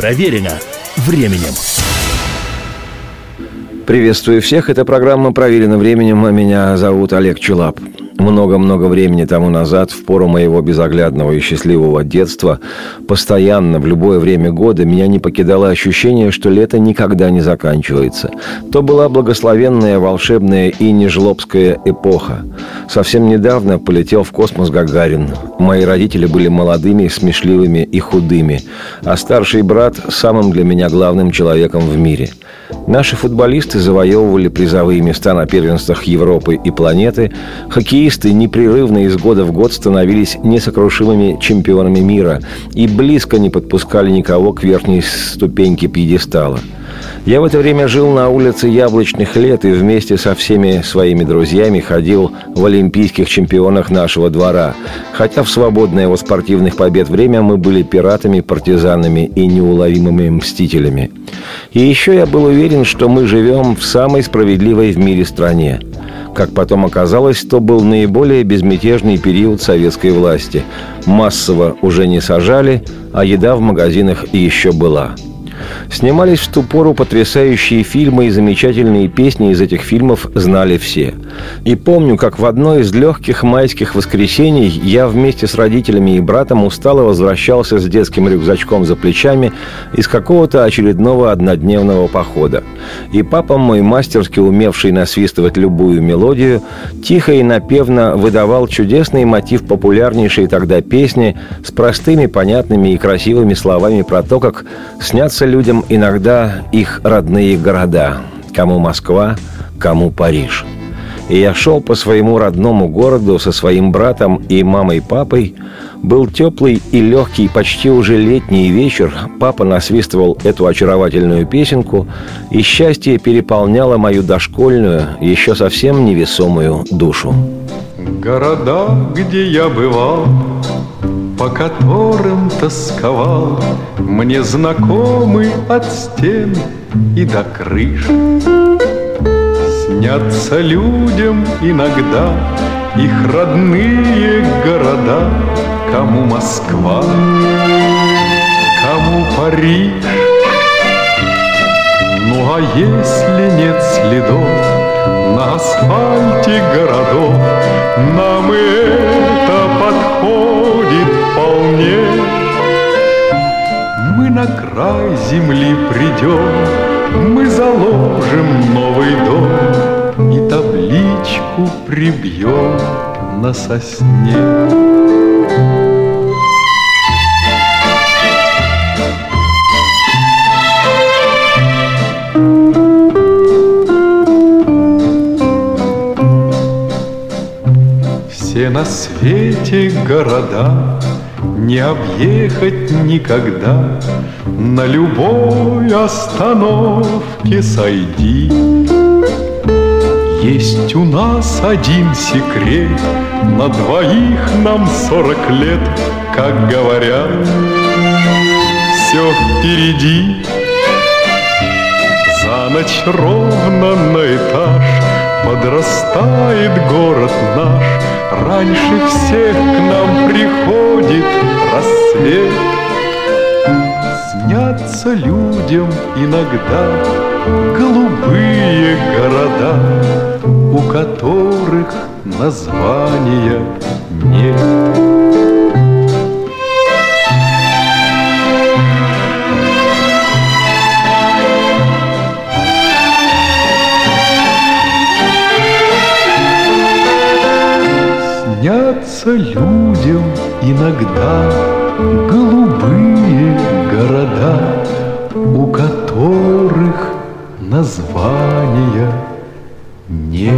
Проверено временем. Приветствую всех. Это программа «Проверено временем». А меня зовут Олег Чулап. Много-много времени тому назад, в пору моего безоглядного и счастливого детства, постоянно, в любое время года, меня не покидало ощущение, что лето никогда не заканчивается. То была благословенная, волшебная и нежлобская эпоха. Совсем недавно полетел в космос Гагарин. Мои родители были молодыми, смешливыми и худыми, а старший брат – самым для меня главным человеком в мире – Наши футболисты завоевывали призовые места на первенствах Европы и планеты. Хоккеисты непрерывно из года в год становились несокрушимыми чемпионами мира и близко не подпускали никого к верхней ступеньке пьедестала – я в это время жил на улице Яблочных лет и вместе со всеми своими друзьями ходил в олимпийских чемпионах нашего двора. Хотя в свободное от спортивных побед время мы были пиратами, партизанами и неуловимыми мстителями. И еще я был уверен, что мы живем в самой справедливой в мире стране. Как потом оказалось, то был наиболее безмятежный период советской власти. Массово уже не сажали, а еда в магазинах еще была – Снимались в ту пору потрясающие фильмы и замечательные песни из этих фильмов знали все. И помню, как в одно из легких майских воскресений я вместе с родителями и братом устало возвращался с детским рюкзачком за плечами из какого-то очередного однодневного похода. И папа мой, мастерски умевший насвистывать любую мелодию, тихо и напевно выдавал чудесный мотив популярнейшей тогда песни с простыми, понятными и красивыми словами про то, как снятся людям иногда их родные города. Кому Москва, кому Париж. И я шел по своему родному городу со своим братом и мамой-папой. Был теплый и легкий, почти уже летний вечер. Папа насвистывал эту очаровательную песенку, и счастье переполняло мою дошкольную, еще совсем невесомую душу. Города, где я бывал, по которым тосковал, Мне знакомы от стен и до крыш. Снятся людям иногда их родные города, Кому Москва, кому Париж. Ну а если нет следов на асфальте городов, Нам это подходит вполне. Мы на край земли придем, мы заложим новый дом И табличку прибьем на сосне. Все на свете города не объехать никогда, На любой остановке сойди. Есть у нас один секрет, На двоих нам сорок лет, Как говорят, все впереди. За ночь ровно на этаж Подрастает город наш, Раньше всех к нам приходит рассвет. Снятся людям иногда голубые города, У которых названия нет. Снятся людям иногда голубые города, у которых названия нет.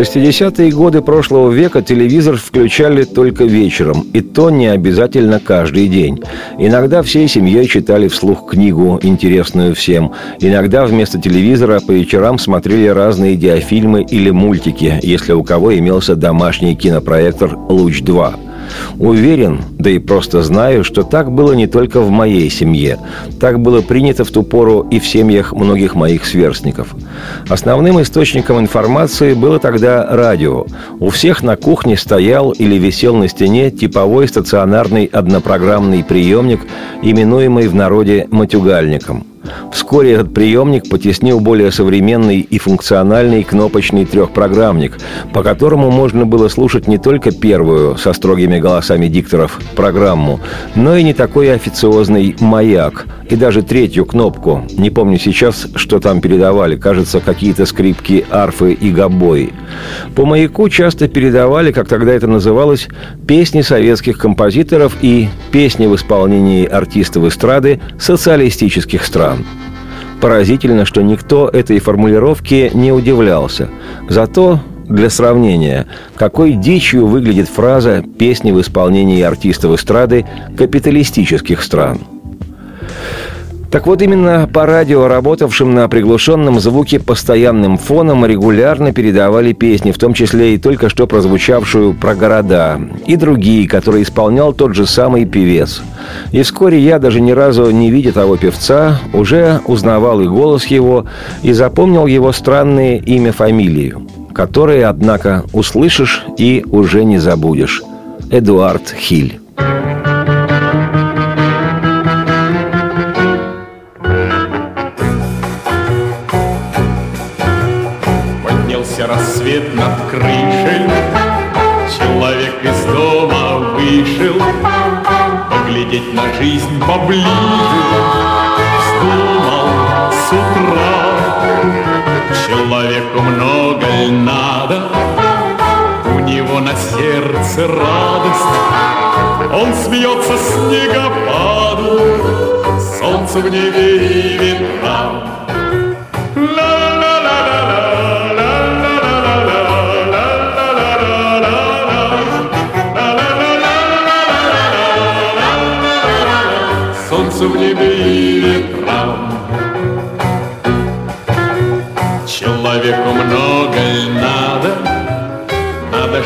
В 60-е годы прошлого века телевизор включали только вечером, и то не обязательно каждый день. Иногда всей семьей читали вслух книгу, интересную всем. Иногда вместо телевизора по вечерам смотрели разные диафильмы или мультики, если у кого имелся домашний кинопроектор «Луч-2». Уверен, да и просто знаю, что так было не только в моей семье. Так было принято в ту пору и в семьях многих моих сверстников. Основным источником информации было тогда радио. У всех на кухне стоял или висел на стене типовой стационарный однопрограммный приемник, именуемый в народе «матюгальником». Вскоре этот приемник потеснил более современный и функциональный кнопочный трехпрограммник, по которому можно было слушать не только первую, со строгими голосами дикторов, программу, но и не такой официозный «Маяк», и даже третью кнопку. Не помню сейчас, что там передавали. Кажется, какие-то скрипки, арфы и гобои. По «Маяку» часто передавали, как тогда это называлось, песни советских композиторов и песни в исполнении артистов эстрады социалистических стран. Поразительно, что никто этой формулировке не удивлялся. Зато для сравнения, какой дичью выглядит фраза «песни в исполнении артистов эстрады капиталистических стран». Так вот, именно по радио, работавшим на приглушенном звуке постоянным фоном, регулярно передавали песни, в том числе и только что прозвучавшую про города, и другие, которые исполнял тот же самый певец. И вскоре я, даже ни разу не видя того певца, уже узнавал и голос его, и запомнил его странное имя-фамилию, которые, однако, услышишь и уже не забудешь. Эдуард Хиль. Крышей. Человек из дома вышел Поглядеть на жизнь поближе. Вздумал с утра. Человеку много ль надо? У него на сердце радость. Он смеется снегопаду Солнце в небе и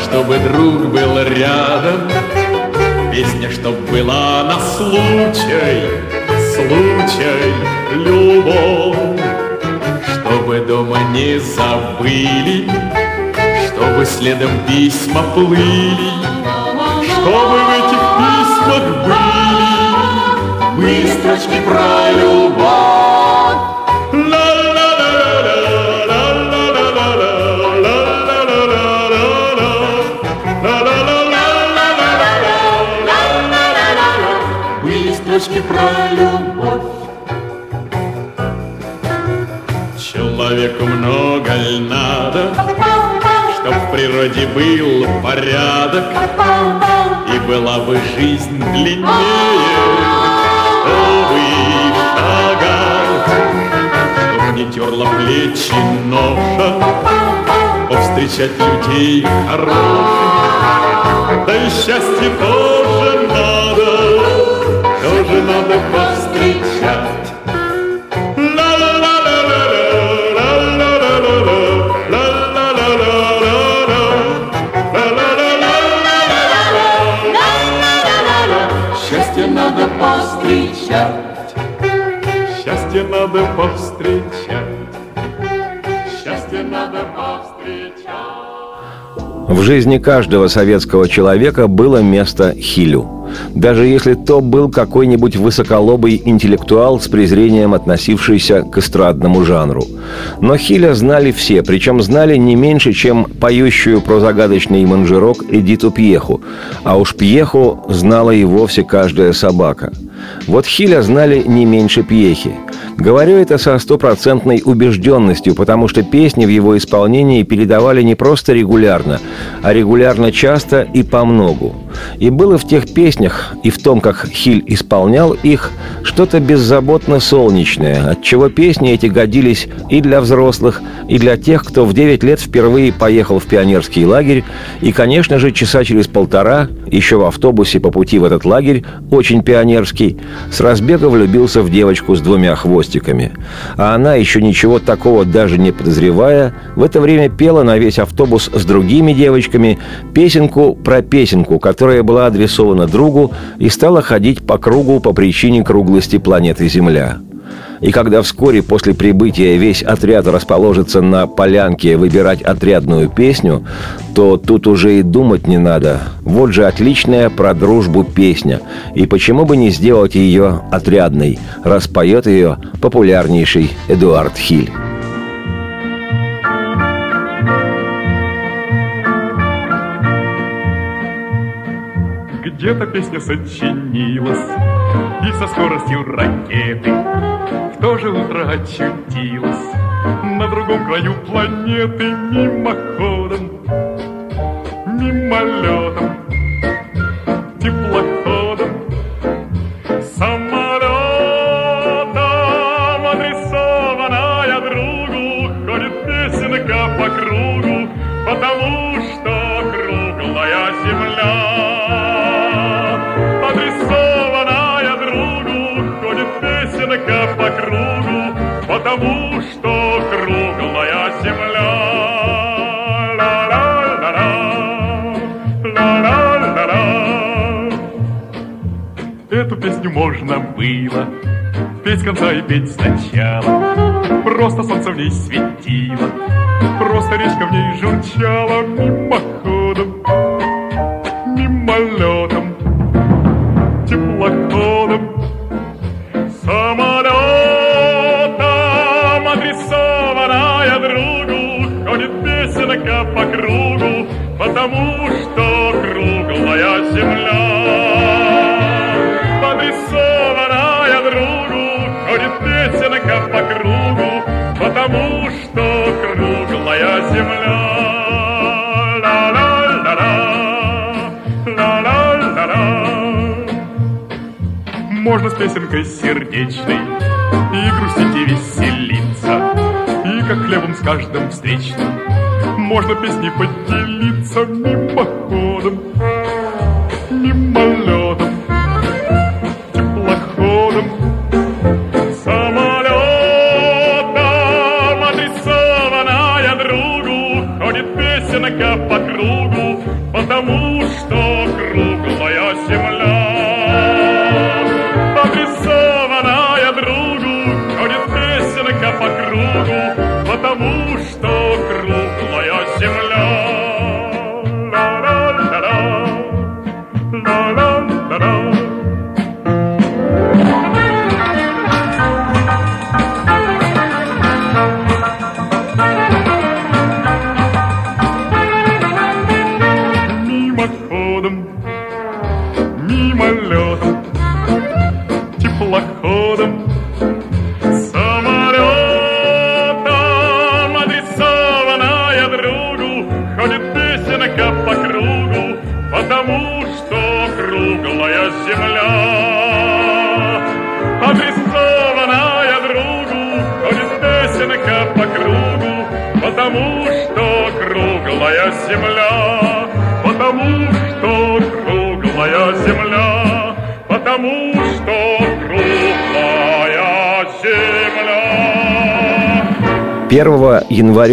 чтобы друг был рядом. Песня, чтоб была на случай, случай, любовь. Чтобы дома не забыли, чтобы следом письма плыли, чтобы в этих письмах были Быстрочки про любовь. В природе был порядок, И была бы жизнь длиннее не терла плечи ноша, Повстречать людей хороших. Да и счастье тоже надо, тоже надо повстречать. Надо повстречать, счастье надо повстречать. В жизни каждого советского человека было место Хилю – даже если то был какой-нибудь высоколобый интеллектуал с презрением относившийся к эстрадному жанру. Но Хиля знали все, причем знали не меньше, чем поющую про загадочный манжерок Эдиту Пьеху, а уж Пьеху знала и вовсе каждая собака. Вот Хиля знали не меньше Пьехи. Говорю это со стопроцентной убежденностью, потому что песни в его исполнении передавали не просто регулярно, а регулярно часто и по многу. И было в тех песнях и в том, как Хиль исполнял их, что-то беззаботно солнечное, от чего песни эти годились и для взрослых, и для тех, кто в 9 лет впервые поехал в пионерский лагерь, и, конечно же, часа через полтора, еще в автобусе по пути в этот лагерь, очень пионерский, с разбега влюбился в девочку с двумя хвостиками. А она, еще ничего такого даже не подозревая, в это время пела на весь автобус с другими девочками песенку про песенку, которая была адресована другу и стала ходить по кругу по причине круглости планеты Земля. И когда вскоре после прибытия весь отряд расположится на полянке выбирать отрядную песню, то тут уже и думать не надо. Вот же отличная про дружбу песня. И почему бы не сделать ее отрядной, раз поет ее популярнейший Эдуард Хиль. Где-то песня сочинилась? И со скоростью ракеты В то же утро очутилась На другом краю планеты Мимоходом, мимолетом можно было петь конца и петь сначала. Просто солнце в ней светило, просто речка в ней журчала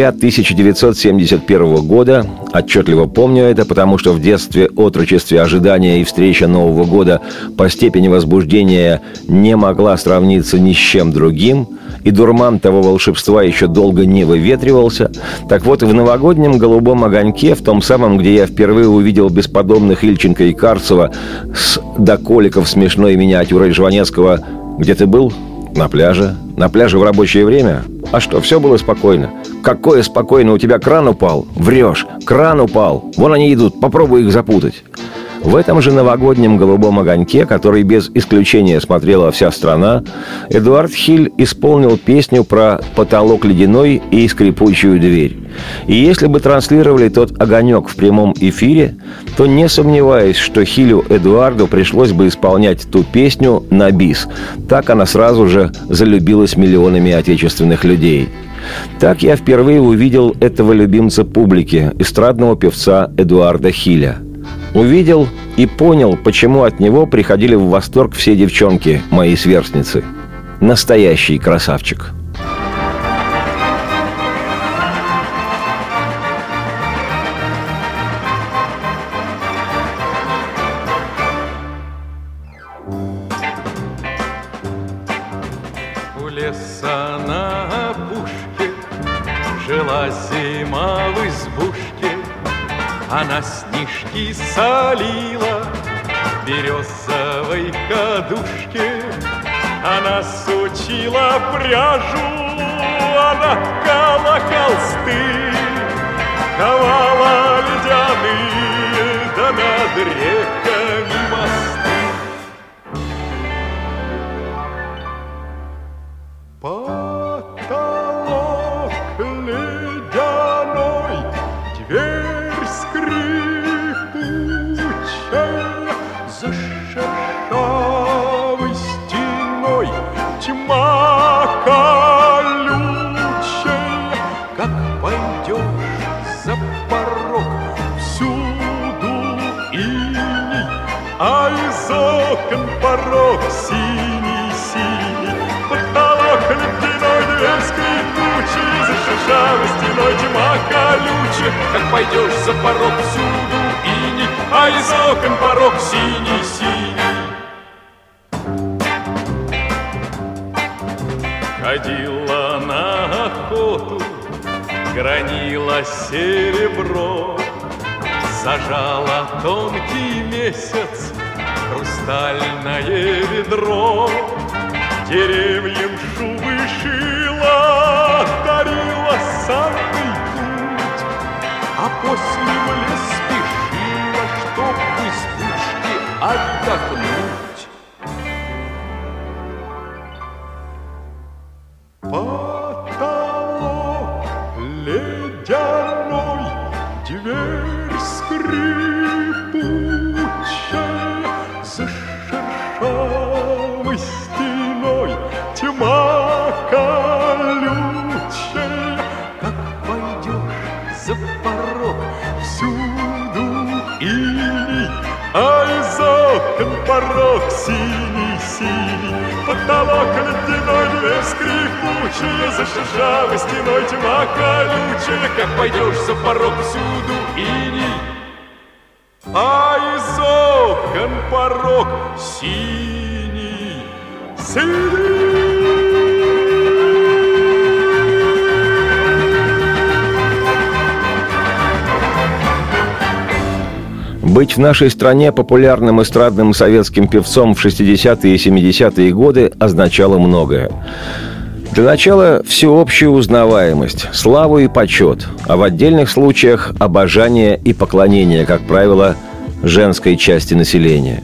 января 1971 года, отчетливо помню это, потому что в детстве, отрочестве, ожидания и встреча Нового года по степени возбуждения не могла сравниться ни с чем другим, и дурман того волшебства еще долго не выветривался. Так вот, в новогоднем голубом огоньке, в том самом, где я впервые увидел бесподобных Ильченко и Карцева с доколиков смешной миниатюрой Жванецкого «Где ты был?» На пляже. На пляже в рабочее время. А что, все было спокойно. Какое спокойно, у тебя кран упал? Врешь. Кран упал. Вон они идут, попробуй их запутать. В этом же новогоднем голубом огоньке, который без исключения смотрела вся страна, Эдуард Хиль исполнил песню про потолок ледяной и скрипучую дверь. И если бы транслировали тот огонек в прямом эфире, то не сомневаюсь, что Хилю Эдуарду пришлось бы исполнять ту песню на бис. Так она сразу же залюбилась миллионами отечественных людей. Так я впервые увидел этого любимца публики, эстрадного певца Эдуарда Хиля – Увидел и понял, почему от него приходили в восторг все девчонки, мои сверстницы. Настоящий красавчик. Снежки солила березовой кадушке Она сучила пряжу, она ткала холсты Ковала ледяные, да над реками Стеной тьма колючая, Как пойдешь за порог, всюду иней, А из окон порог синий-синий. Ходила на охоту, гранила серебро, Зажала тонкий месяц хрустальное ведро, Деревьям После в лес спешила, чтоб из пушки отдохнуть. Потолок ледяной, дверь Потолок ледяной, дверь скрипучая, За шершавой стеной тьма колючая. Как пойдешь за порог, всюду иней, А из окон порог синий, Быть в нашей стране популярным эстрадным советским певцом в 60-е и 70-е годы означало многое. Для начала всеобщую узнаваемость, славу и почет, а в отдельных случаях обожание и поклонение, как правило, женской части населения.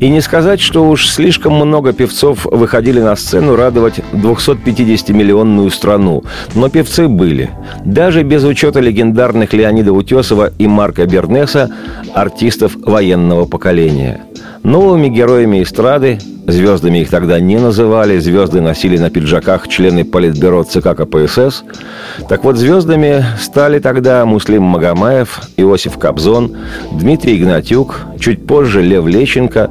И не сказать, что уж слишком много певцов выходили на сцену радовать 250-миллионную страну, но певцы были. Даже без учета легендарных Леонида Утесова и Марка Бернеса, артистов военного поколения. Новыми героями эстрады, звездами их тогда не называли, звезды носили на пиджаках члены Политбюро ЦК КПСС. Так вот, звездами стали тогда Муслим Магомаев, Иосиф Кобзон, Дмитрий Игнатюк, чуть позже Лев Лещенко,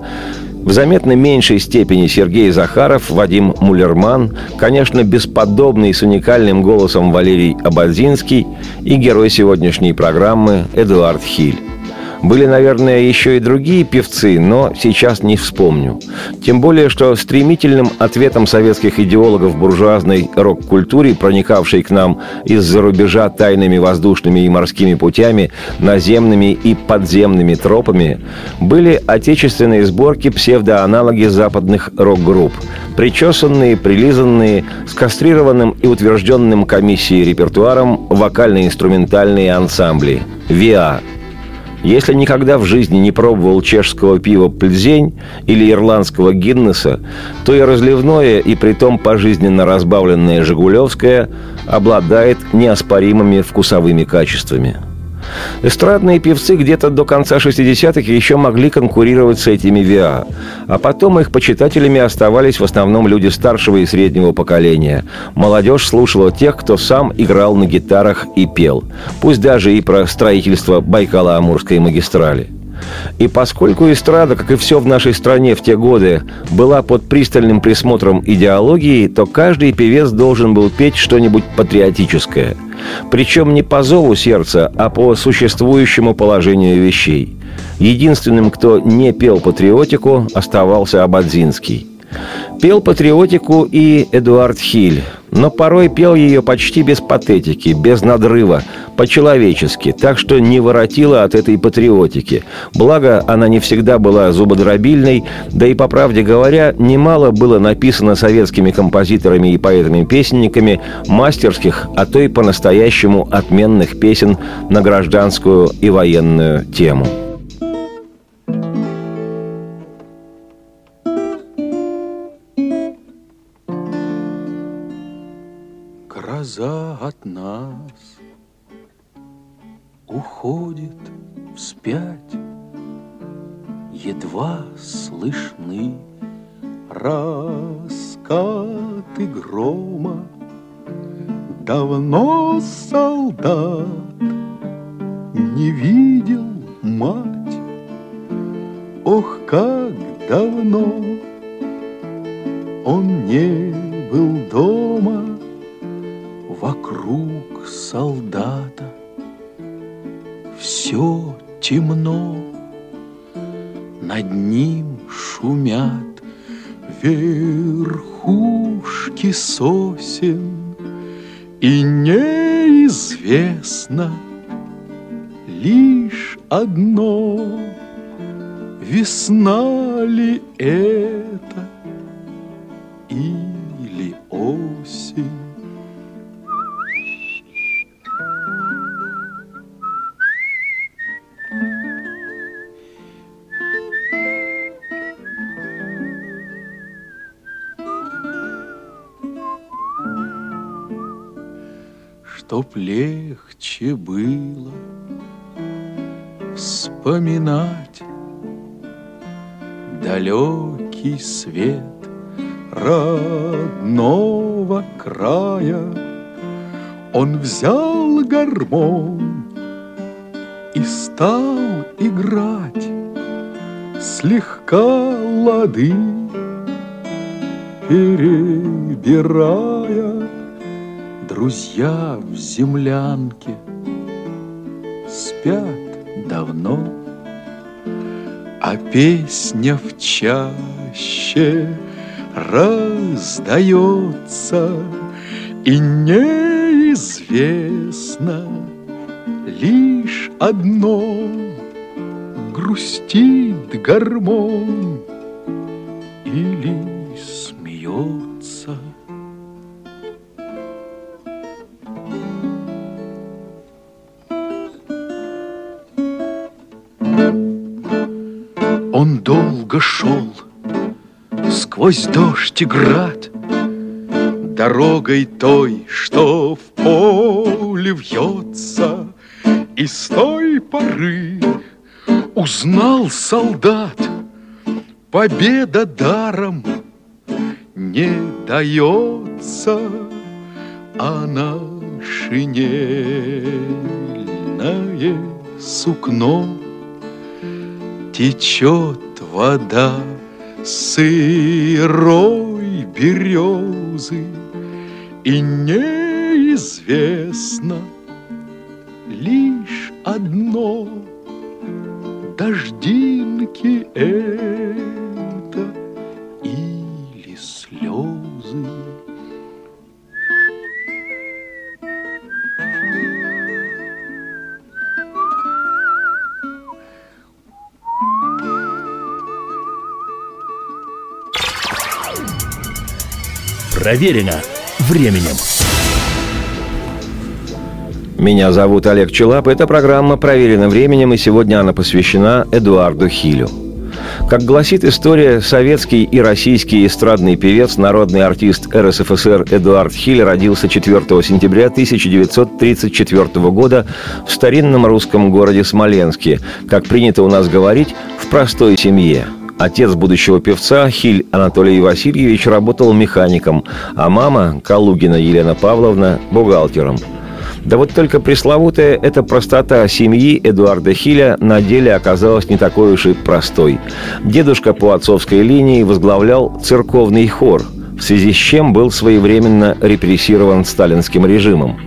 в заметно меньшей степени Сергей Захаров, Вадим Мулерман, конечно, бесподобный с уникальным голосом Валерий Абадзинский и герой сегодняшней программы Эдуард Хиль. Были, наверное, еще и другие певцы, но сейчас не вспомню. Тем более, что стремительным ответом советских идеологов буржуазной рок-культуре, проникавшей к нам из-за рубежа тайными воздушными и морскими путями, наземными и подземными тропами, были отечественные сборки псевдоаналоги западных рок-групп, причесанные, прилизанные, с кастрированным и утвержденным комиссией репертуаром вокально-инструментальные ансамбли «ВИА» Если никогда в жизни не пробовал чешского пива «Пльзень» или ирландского «Гиннеса», то и разливное, и притом пожизненно разбавленное «Жигулевское» обладает неоспоримыми вкусовыми качествами – Эстрадные певцы где-то до конца 60-х еще могли конкурировать с этими ВИА, а потом их почитателями оставались в основном люди старшего и среднего поколения. Молодежь слушала тех, кто сам играл на гитарах и пел, пусть даже и про строительство Байкало-Амурской магистрали. И поскольку эстрада, как и все в нашей стране в те годы, была под пристальным присмотром идеологии, то каждый певец должен был петь что-нибудь патриотическое. Причем не по зову сердца, а по существующему положению вещей. Единственным, кто не пел патриотику, оставался Абадзинский. Пел патриотику и Эдуард Хиль, но порой пел ее почти без патетики, без надрыва, по-человечески, так что не воротила от этой патриотики. Благо, она не всегда была зубодробильной, да и, по правде говоря, немало было написано советскими композиторами и поэтами-песенниками мастерских, а то и по-настоящему отменных песен на гражданскую и военную тему. От нас. Уходит вспять, Едва слышны раскаты грома. Давно солдат не видел мать, Ох, как давно он не был дома, Вокруг солдата. Все темно, Над ним шумят верхушки сосен, И неизвестно лишь одно, Весна ли это Легче было вспоминать далекий свет родного края. Он взял гармон и стал играть, слегка лады перебирая. Друзья в землянке спят давно, а песня в чаще раздается, и неизвестно лишь одно грустит гармон Долго шел сквозь дождь и град, Дорогой той, что в поле вьется, И с той поры узнал солдат, Победа даром не дается, А на шинельное сукно Течет вода сырой березы, И неизвестно лишь одно Дождинки это Проверено временем. Меня зовут Олег Челап. Эта программа проверена временем, и сегодня она посвящена Эдуарду Хилю. Как гласит история, советский и российский эстрадный певец, народный артист РСФСР Эдуард Хиль родился 4 сентября 1934 года в старинном русском городе Смоленске, как принято у нас говорить, в простой семье. Отец будущего певца Хиль Анатолий Васильевич работал механиком, а мама, Калугина Елена Павловна, бухгалтером – да вот только пресловутая эта простота семьи Эдуарда Хиля на деле оказалась не такой уж и простой. Дедушка по отцовской линии возглавлял церковный хор, в связи с чем был своевременно репрессирован сталинским режимом.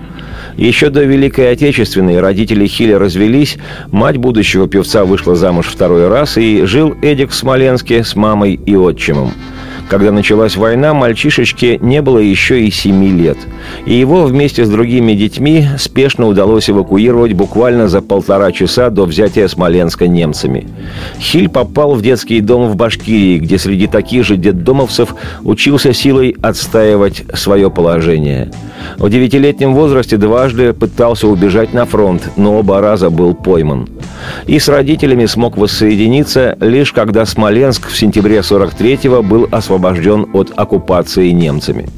Еще до Великой Отечественной родители Хиля развелись, мать будущего певца вышла замуж второй раз, и жил Эдик в Смоленске с мамой и отчимом. Когда началась война, мальчишечке не было еще и семи лет. И его вместе с другими детьми спешно удалось эвакуировать буквально за полтора часа до взятия Смоленска немцами. Хиль попал в детский дом в Башкирии, где среди таких же детдомовцев учился силой отстаивать свое положение. В девятилетнем возрасте дважды пытался убежать на фронт, но оба раза был пойман. И с родителями смог воссоединиться лишь когда Смоленск в сентябре 43-го был освобожден от оккупации немцами.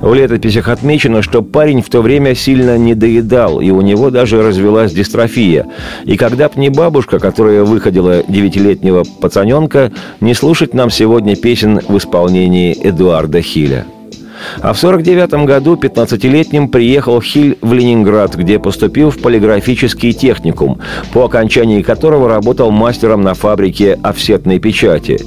В летописях отмечено, что парень в то время сильно недоедал, и у него даже развелась дистрофия. И когда б не бабушка, которая выходила девятилетнего пацаненка, не слушать нам сегодня песен в исполнении Эдуарда Хиля – а в 1949 году 15-летним приехал Хиль в Ленинград, где поступил в полиграфический техникум, по окончании которого работал мастером на фабрике офсетной печати.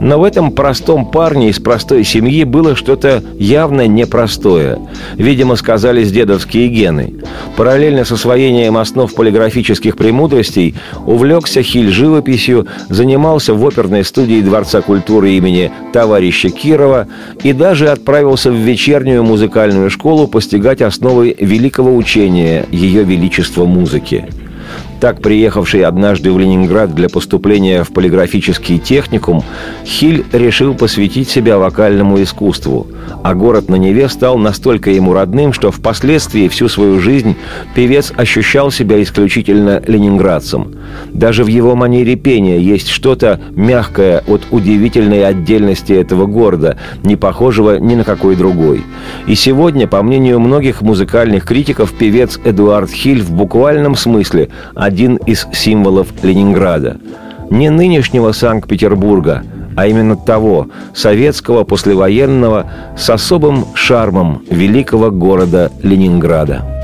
Но в этом простом парне из простой семьи было что-то явно непростое. Видимо, сказались дедовские гены. Параллельно с освоением основ полиграфических премудростей увлекся Хиль живописью, занимался в оперной студии Дворца культуры имени товарища Кирова и даже отправился в вечернюю музыкальную школу постигать основы великого учения Ее Величества музыки. Так, приехавший однажды в Ленинград для поступления в полиграфический техникум, Хиль решил посвятить себя вокальному искусству, а город на Неве стал настолько ему родным, что впоследствии всю свою жизнь певец ощущал себя исключительно ленинградцем. Даже в его манере пения есть что-то мягкое от удивительной отдельности этого города, не похожего ни на какой другой. И сегодня, по мнению многих музыкальных критиков, певец Эдуард Хиль в буквальном смысле – один из символов Ленинграда. Не нынешнего Санкт-Петербурга, а именно того, советского послевоенного, с особым шармом великого города Ленинграда.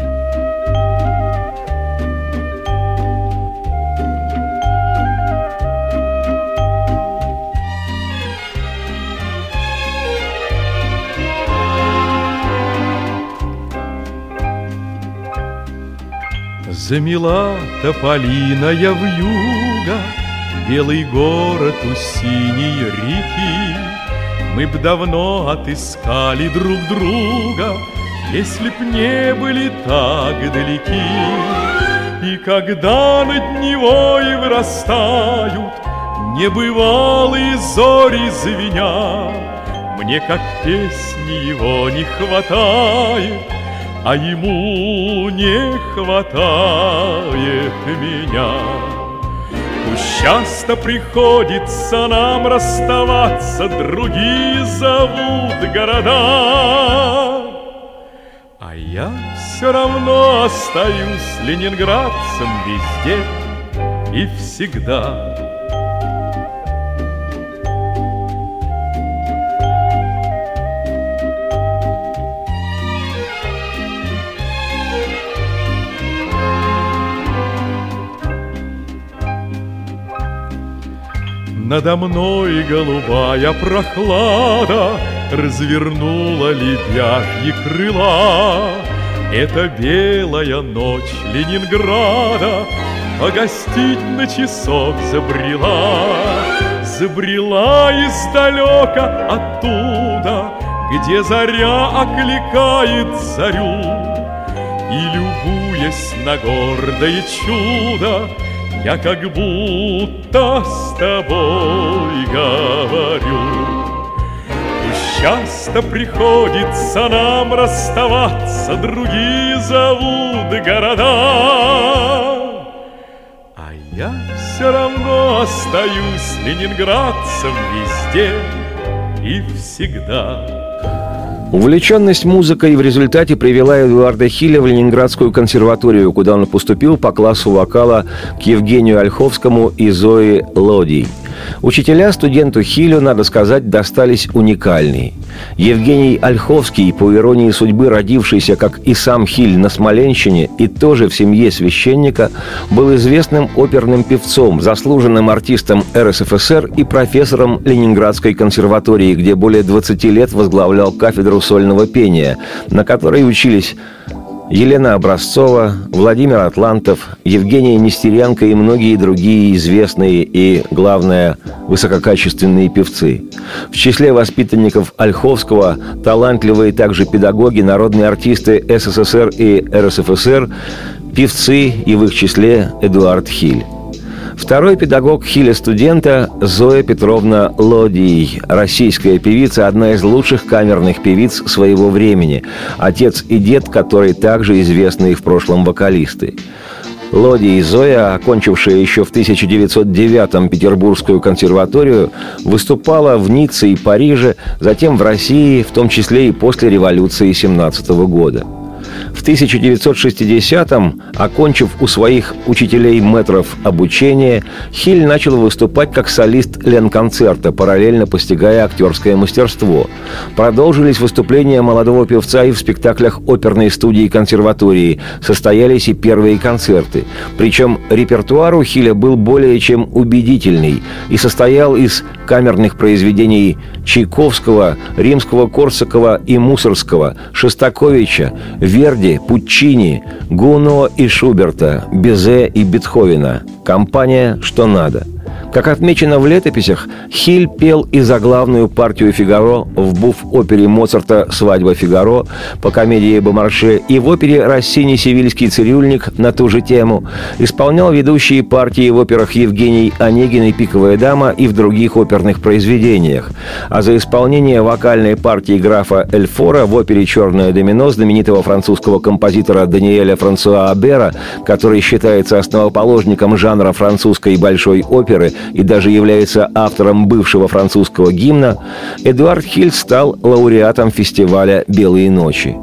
Замела тополиная вьюга Белый город у синей реки. Мы б давно отыскали друг друга Если б не были так далеки. И когда над Невой вырастают Небывалые зори звенят Мне как песни его не хватает а ему не хватает меня. Пусть часто приходится нам расставаться, другие зовут города, а я все равно остаюсь ленинградцем везде и всегда. Надо мной голубая прохлада Развернула лебяжьи крыла. Это белая ночь Ленинграда Погостить на часок забрела. Забрела издалека оттуда, Где заря окликает зарю. И, любуясь на гордое чудо, я как будто с тобой говорю. Пусть часто приходится нам расставаться, Другие зовут города, А я все равно остаюсь ленинградцем везде и всегда. Увлеченность музыкой в результате привела Эдуарда Хиля в Ленинградскую консерваторию, куда он поступил по классу вокала к Евгению Ольховскому и Зои Лодий – Учителя студенту Хилю, надо сказать, достались уникальные. Евгений Ольховский, по иронии судьбы родившийся, как и сам Хиль, на Смоленщине и тоже в семье священника, был известным оперным певцом, заслуженным артистом РСФСР и профессором Ленинградской консерватории, где более 20 лет возглавлял кафедру сольного пения, на которой учились Елена Образцова, Владимир Атлантов, Евгения Нестеренко и многие другие известные и, главное, высококачественные певцы. В числе воспитанников Ольховского талантливые также педагоги, народные артисты СССР и РСФСР, певцы и в их числе Эдуард Хиль. Второй педагог Хиля студента Зоя Петровна Лодий, российская певица, одна из лучших камерных певиц своего времени, отец и дед, которые также известные в прошлом вокалисты. Лоди и Зоя, окончившая еще в 1909-м Петербургскую консерваторию, выступала в Ницце и Париже, затем в России, в том числе и после революции 17 года. В 1960-м, окончив у своих учителей-метров обучение, Хиль начал выступать как солист Ленконцерта, параллельно постигая актерское мастерство. Продолжились выступления молодого певца и в спектаклях оперной студии консерватории. Состоялись и первые концерты. Причем репертуар у Хиля был более чем убедительный и состоял из камерных произведений Чайковского, Римского-Корсакова и Мусорского, Шостаковича, Верди, Пуччини, Гуно и Шуберта, Безе и Бетховена. Компания «Что надо». Как отмечено в летописях, Хиль пел и заглавную партию Фигаро в буф-опере Моцарта «Свадьба Фигаро» по комедии Бомарше и в опере «Рассини Севильский цирюльник» на ту же тему, исполнял ведущие партии в операх Евгений Онегин и «Пиковая дама» и в других оперных произведениях. А за исполнение вокальной партии графа Эльфора в опере «Черное домино» знаменитого французского композитора Даниэля Франсуа Абера, который считается основоположником жанра французской большой оперы, и даже является автором бывшего французского гимна, Эдуард Хиль стал лауреатом фестиваля «Белые ночи».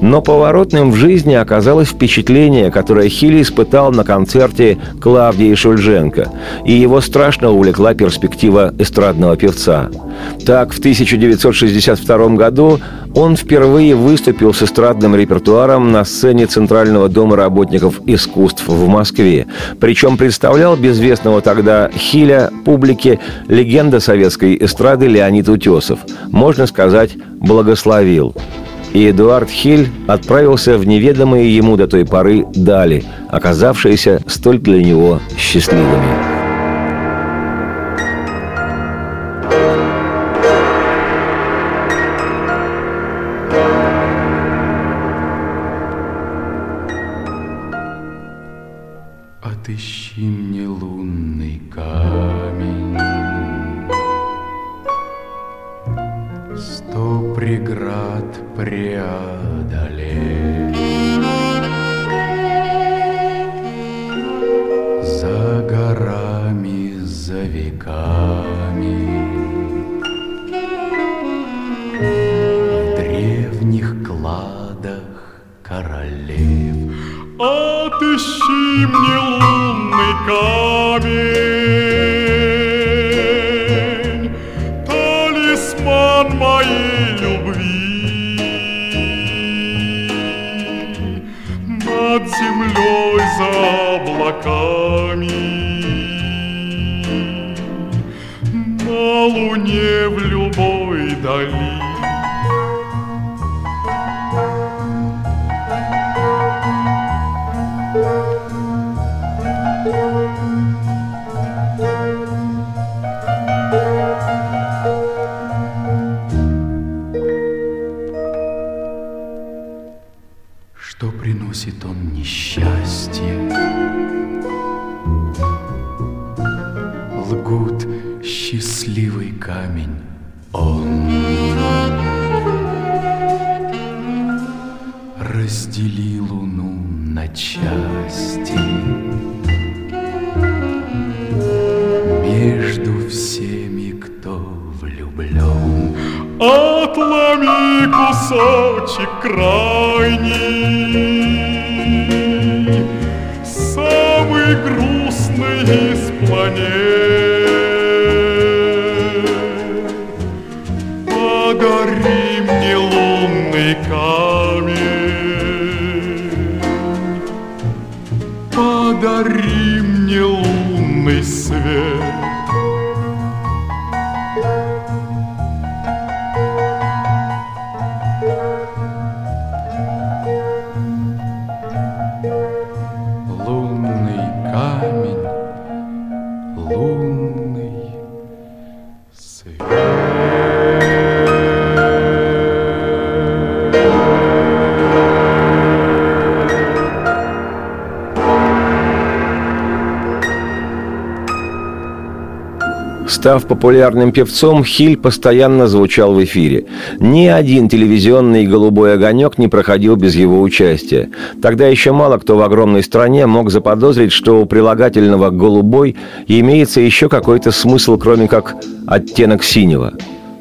Но поворотным в жизни оказалось впечатление, которое Хилли испытал на концерте Клавдии Шульженко, и его страшно увлекла перспектива эстрадного певца. Так, в 1962 году он впервые выступил с эстрадным репертуаром на сцене Центрального дома работников искусств в Москве. Причем представлял безвестного тогда Хиля публике легенда советской эстрады Леонид Утесов. Можно сказать, благословил и Эдуард Хиль отправился в неведомые ему до той поры дали, оказавшиеся столь для него счастливыми. Став популярным певцом, Хиль постоянно звучал в эфире. Ни один телевизионный «Голубой огонек» не проходил без его участия. Тогда еще мало кто в огромной стране мог заподозрить, что у прилагательного «голубой» имеется еще какой-то смысл, кроме как «оттенок синего».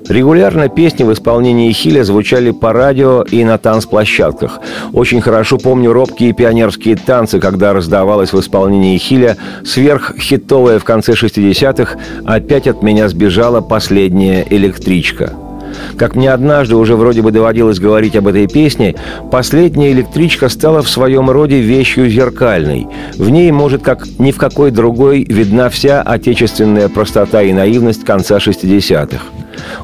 Регулярно песни в исполнении Хиля звучали по радио и на танцплощадках. Очень хорошо помню робкие пионерские танцы, когда раздавалась в исполнении Хиля сверххитовая в конце 60-х «Опять от меня сбежала последняя электричка». Как мне однажды уже вроде бы доводилось говорить об этой песне, последняя электричка стала в своем роде вещью зеркальной. В ней, может, как ни в какой другой, видна вся отечественная простота и наивность конца 60-х.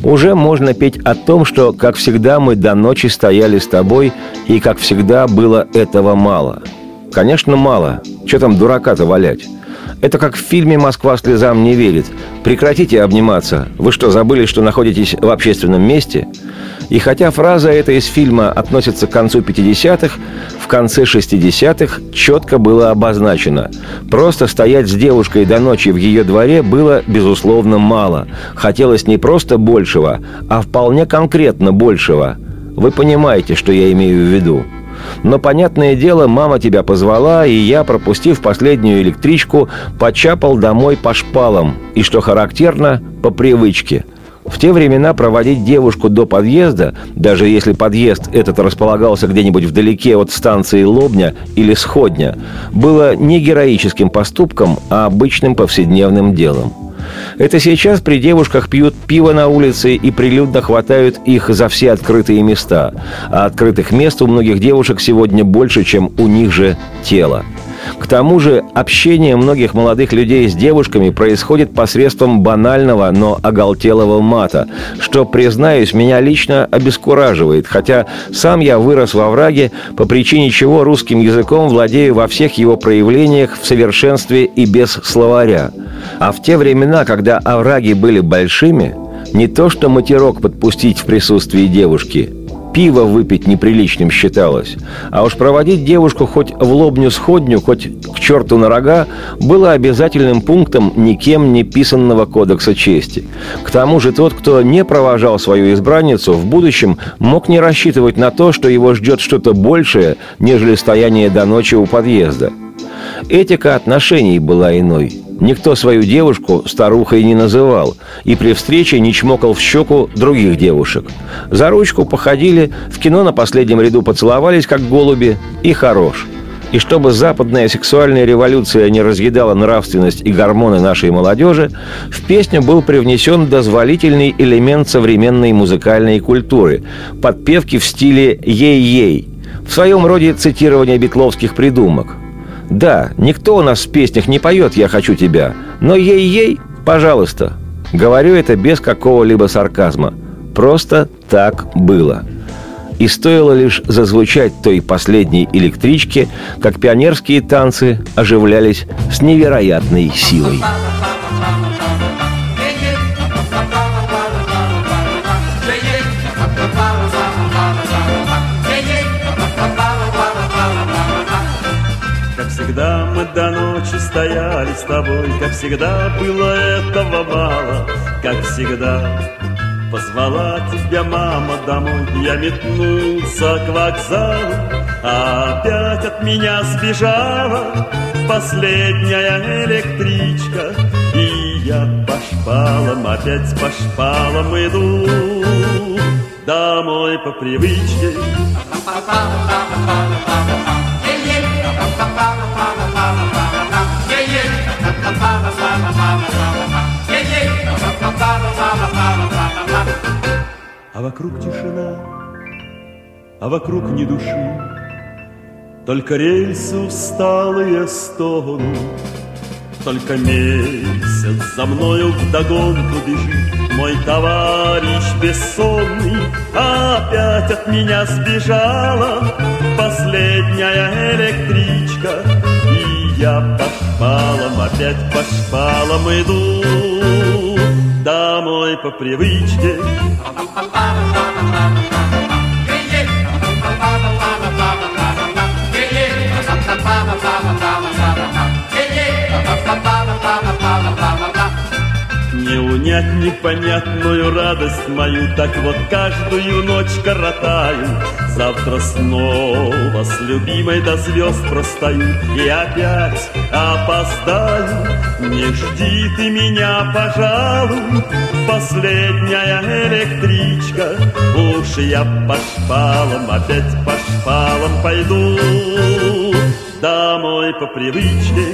Уже можно петь о том, что, как всегда, мы до ночи стояли с тобой, и, как всегда, было этого мало. Конечно, мало. Что там дурака-то валять? Это как в фильме «Москва слезам не верит». Прекратите обниматься. Вы что, забыли, что находитесь в общественном месте? И хотя фраза эта из фильма относится к концу 50-х, в конце 60-х четко было обозначено. Просто стоять с девушкой до ночи в ее дворе было, безусловно, мало. Хотелось не просто большего, а вполне конкретно большего. Вы понимаете, что я имею в виду. Но, понятное дело, мама тебя позвала, и я, пропустив последнюю электричку, почапал домой по шпалам. И, что характерно, по привычке – в те времена проводить девушку до подъезда, даже если подъезд этот располагался где-нибудь вдалеке от станции Лобня или Сходня, было не героическим поступком, а обычным повседневным делом. Это сейчас при девушках пьют пиво на улице и прилюдно хватают их за все открытые места. А открытых мест у многих девушек сегодня больше, чем у них же тела. К тому же общение многих молодых людей с девушками происходит посредством банального, но оголтелого мата, что, признаюсь, меня лично обескураживает, хотя сам я вырос во враге, по причине чего русским языком владею во всех его проявлениях в совершенстве и без словаря. А в те времена, когда овраги были большими, не то что матерок подпустить в присутствии девушки – пиво выпить неприличным считалось. А уж проводить девушку хоть в лобню сходню, хоть к черту на рога, было обязательным пунктом никем не писанного кодекса чести. К тому же тот, кто не провожал свою избранницу, в будущем мог не рассчитывать на то, что его ждет что-то большее, нежели стояние до ночи у подъезда. Этика отношений была иной – Никто свою девушку старухой не называл, и при встрече не чмокал в щеку других девушек. За ручку походили, в кино на последнем ряду поцеловались, как голуби, и хорош. И чтобы западная сексуальная революция не разъедала нравственность и гормоны нашей молодежи, в песню был привнесен дозволительный элемент современной музыкальной культуры – подпевки в стиле «ей-ей», в своем роде цитирование битловских придумок – да, никто у нас в песнях не поет «Я хочу тебя», но ей-ей, пожалуйста. Говорю это без какого-либо сарказма. Просто так было. И стоило лишь зазвучать той последней электричке, как пионерские танцы оживлялись с невероятной силой. Тобой, как всегда было этого мало, как всегда. Позвала тебя мама домой, я метнулся к вокзалу, а опять от меня сбежала последняя электричка, и я по шпалам, опять по шпалам иду домой по привычке. А вокруг тишина, а вокруг ни души, Только рельсы усталые стонут, Только месяц за мною вдогонку бежит. Мой товарищ бессонный, Опять от меня сбежала. Последняя электричка, И я по шпалам, опять по шпалам иду домой по привычке. Унять непонятную радость мою, так вот каждую ночь коротаю. Завтра снова с любимой до звезд простою и опять опоздаю. Не жди ты меня, пожалуй, последняя электричка. Уж я по шпалам, опять по шпалам пойду. Домой по привычке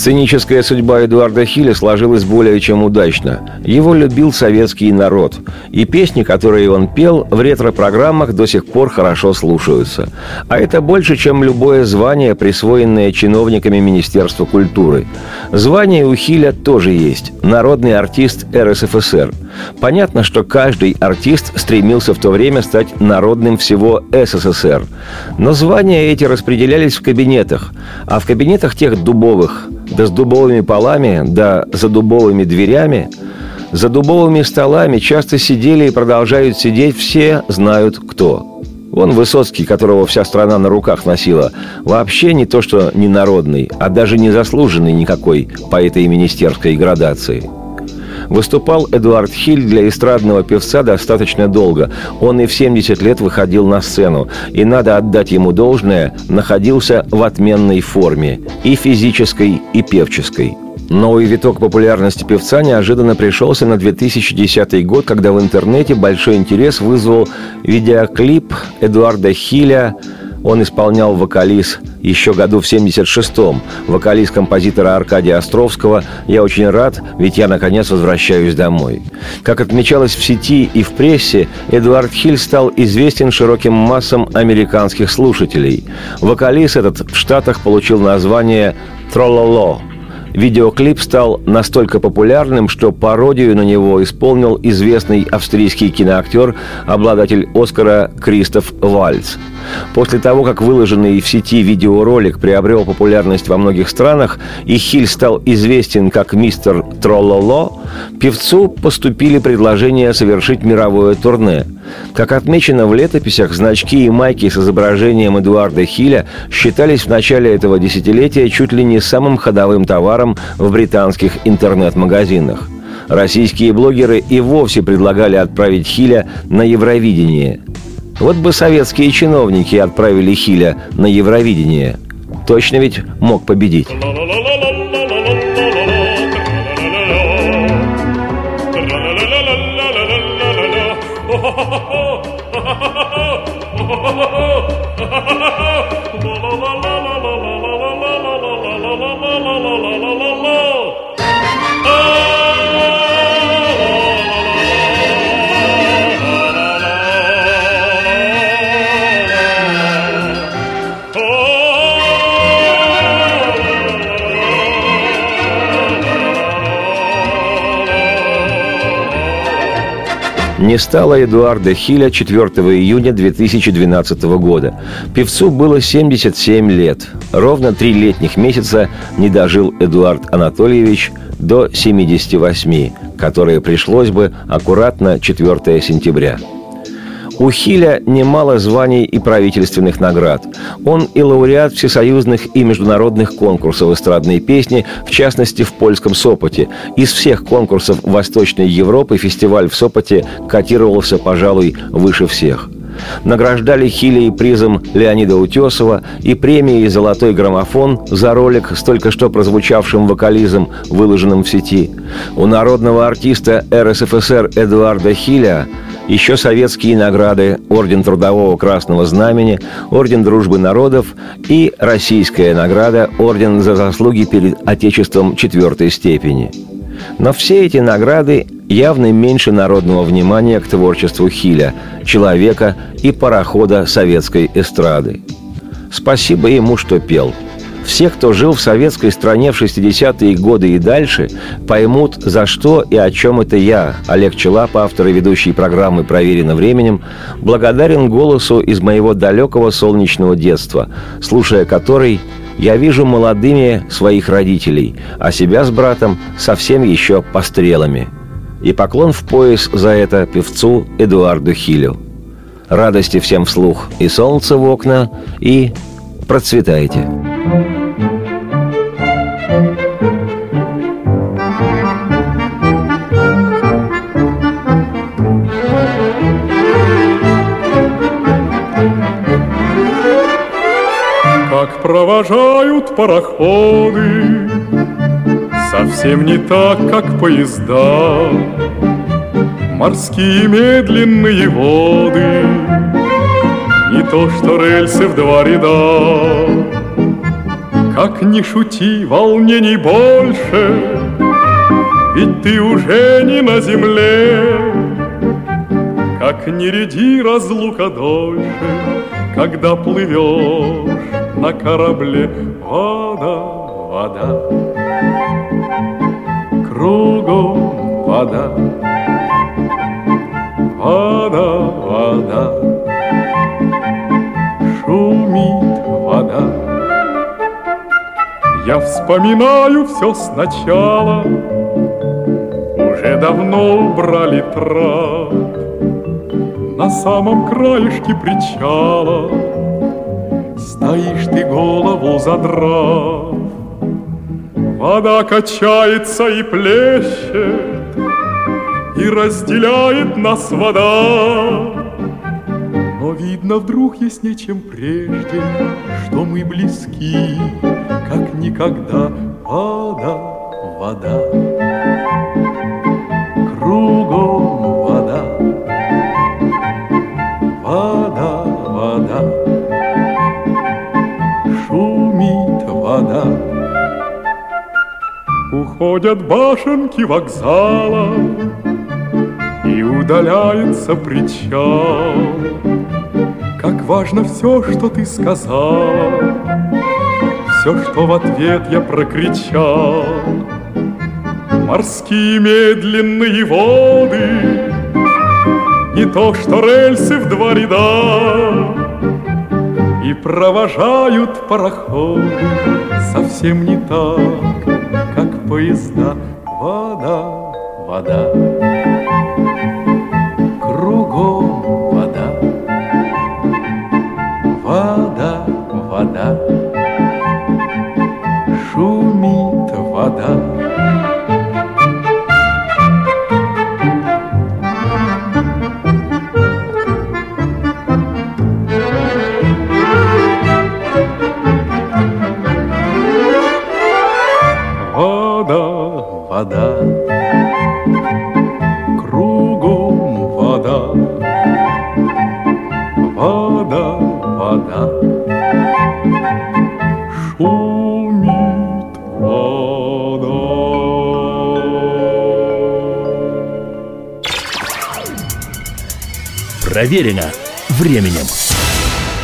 Сценическая судьба Эдуарда Хиля сложилась более чем удачно. Его любил советский народ. И песни, которые он пел, в ретро-программах до сих пор хорошо слушаются. А это больше, чем любое звание, присвоенное чиновниками Министерства культуры. Звание у Хиля тоже есть – народный артист РСФСР. Понятно, что каждый артист стремился в то время стать народным всего СССР. Но звания эти распределялись в кабинетах, а в кабинетах тех дубовых – да с дубовыми полами, да за дубовыми дверями, за дубовыми столами часто сидели и продолжают сидеть все знают кто. Вон Высоцкий, которого вся страна на руках носила, вообще не то что не народный, а даже не заслуженный никакой по этой министерской градации – Выступал Эдуард Хиль для эстрадного певца достаточно долго. Он и в 70 лет выходил на сцену. И надо отдать ему должное, находился в отменной форме. И физической, и певческой. Новый виток популярности певца неожиданно пришелся на 2010 год, когда в интернете большой интерес вызвал видеоклип Эдуарда Хиля он исполнял вокалист еще году в 76-м. Вокалист композитора Аркадия Островского «Я очень рад, ведь я, наконец, возвращаюсь домой». Как отмечалось в сети и в прессе, Эдуард Хиль стал известен широким массам американских слушателей. Вокалист этот в Штатах получил название «Трололо», Видеоклип стал настолько популярным, что пародию на него исполнил известный австрийский киноактер, обладатель Оскара Кристоф Вальц. После того, как выложенный в сети видеоролик приобрел популярность во многих странах, и Хиль стал известен как мистер Троллоло, певцу поступили предложения совершить мировое турне. Как отмечено в летописях, значки и майки с изображением Эдуарда Хиля считались в начале этого десятилетия чуть ли не самым ходовым товаром в британских интернет-магазинах. Российские блогеры и вовсе предлагали отправить Хиля на Евровидение. Вот бы советские чиновники отправили Хиля на Евровидение. Точно ведь мог победить. Стало Эдуарда Хиля 4 июня 2012 года. Певцу было 77 лет. Ровно три летних месяца не дожил Эдуард Анатольевич до 78, которые пришлось бы аккуратно 4 сентября. У Хиля немало званий и правительственных наград. Он и лауреат всесоюзных и международных конкурсов эстрадной песни, в частности, в польском Сопоте. Из всех конкурсов Восточной Европы фестиваль в Сопоте котировался, пожалуй, выше всех – Награждали Хили и призом Леонида Утесова и премией «Золотой граммофон» за ролик с только что прозвучавшим вокализм, выложенным в сети. У народного артиста РСФСР Эдуарда Хиля еще советские награды Орден Трудового Красного Знамени, Орден Дружбы Народов и российская награда Орден за заслуги перед Отечеством четвертой степени. Но все эти награды явно меньше народного внимания к творчеству Хиля, человека и парохода советской эстрады. Спасибо ему, что пел. Все, кто жил в советской стране в 60-е годы и дальше, поймут, за что и о чем это я, Олег Челап, автор и ведущий программы «Проверено временем», благодарен голосу из моего далекого солнечного детства, слушая который я вижу молодыми своих родителей, а себя с братом совсем еще пострелами. И поклон в пояс за это певцу Эдуарду Хилю. Радости всем вслух и солнце в окна, и процветайте. Как провожают пароходы Совсем не так, как поезда. Морские медленные воды Не то, что рельсы в два ряда. Как ни шути, волнений больше Ведь ты уже не на земле. Как ни ряди разлука дольше Когда плывешь на корабле. Вода, вода Кругом вода. Вода, вода. Шумит вода. Я вспоминаю все сначала. Уже давно убрали трап. На самом краешке причала. Стоишь ты голову задрав Вода качается и плещет И разделяет нас вода. Но видно вдруг яснее, чем прежде Что мы близки, как никогда Вода, вода. Кругом вода Вода, вода Уходят башенки вокзала И удаляется причал. Как важно все, что ты сказала Все, что в ответ я прокричал. Морские медленные воды Не то, что рельсы в два ряда И провожают пароходы Совсем не так, поезда Вода, вода. Кругом вода. Вода, вода. Шумит вода Проверено временем.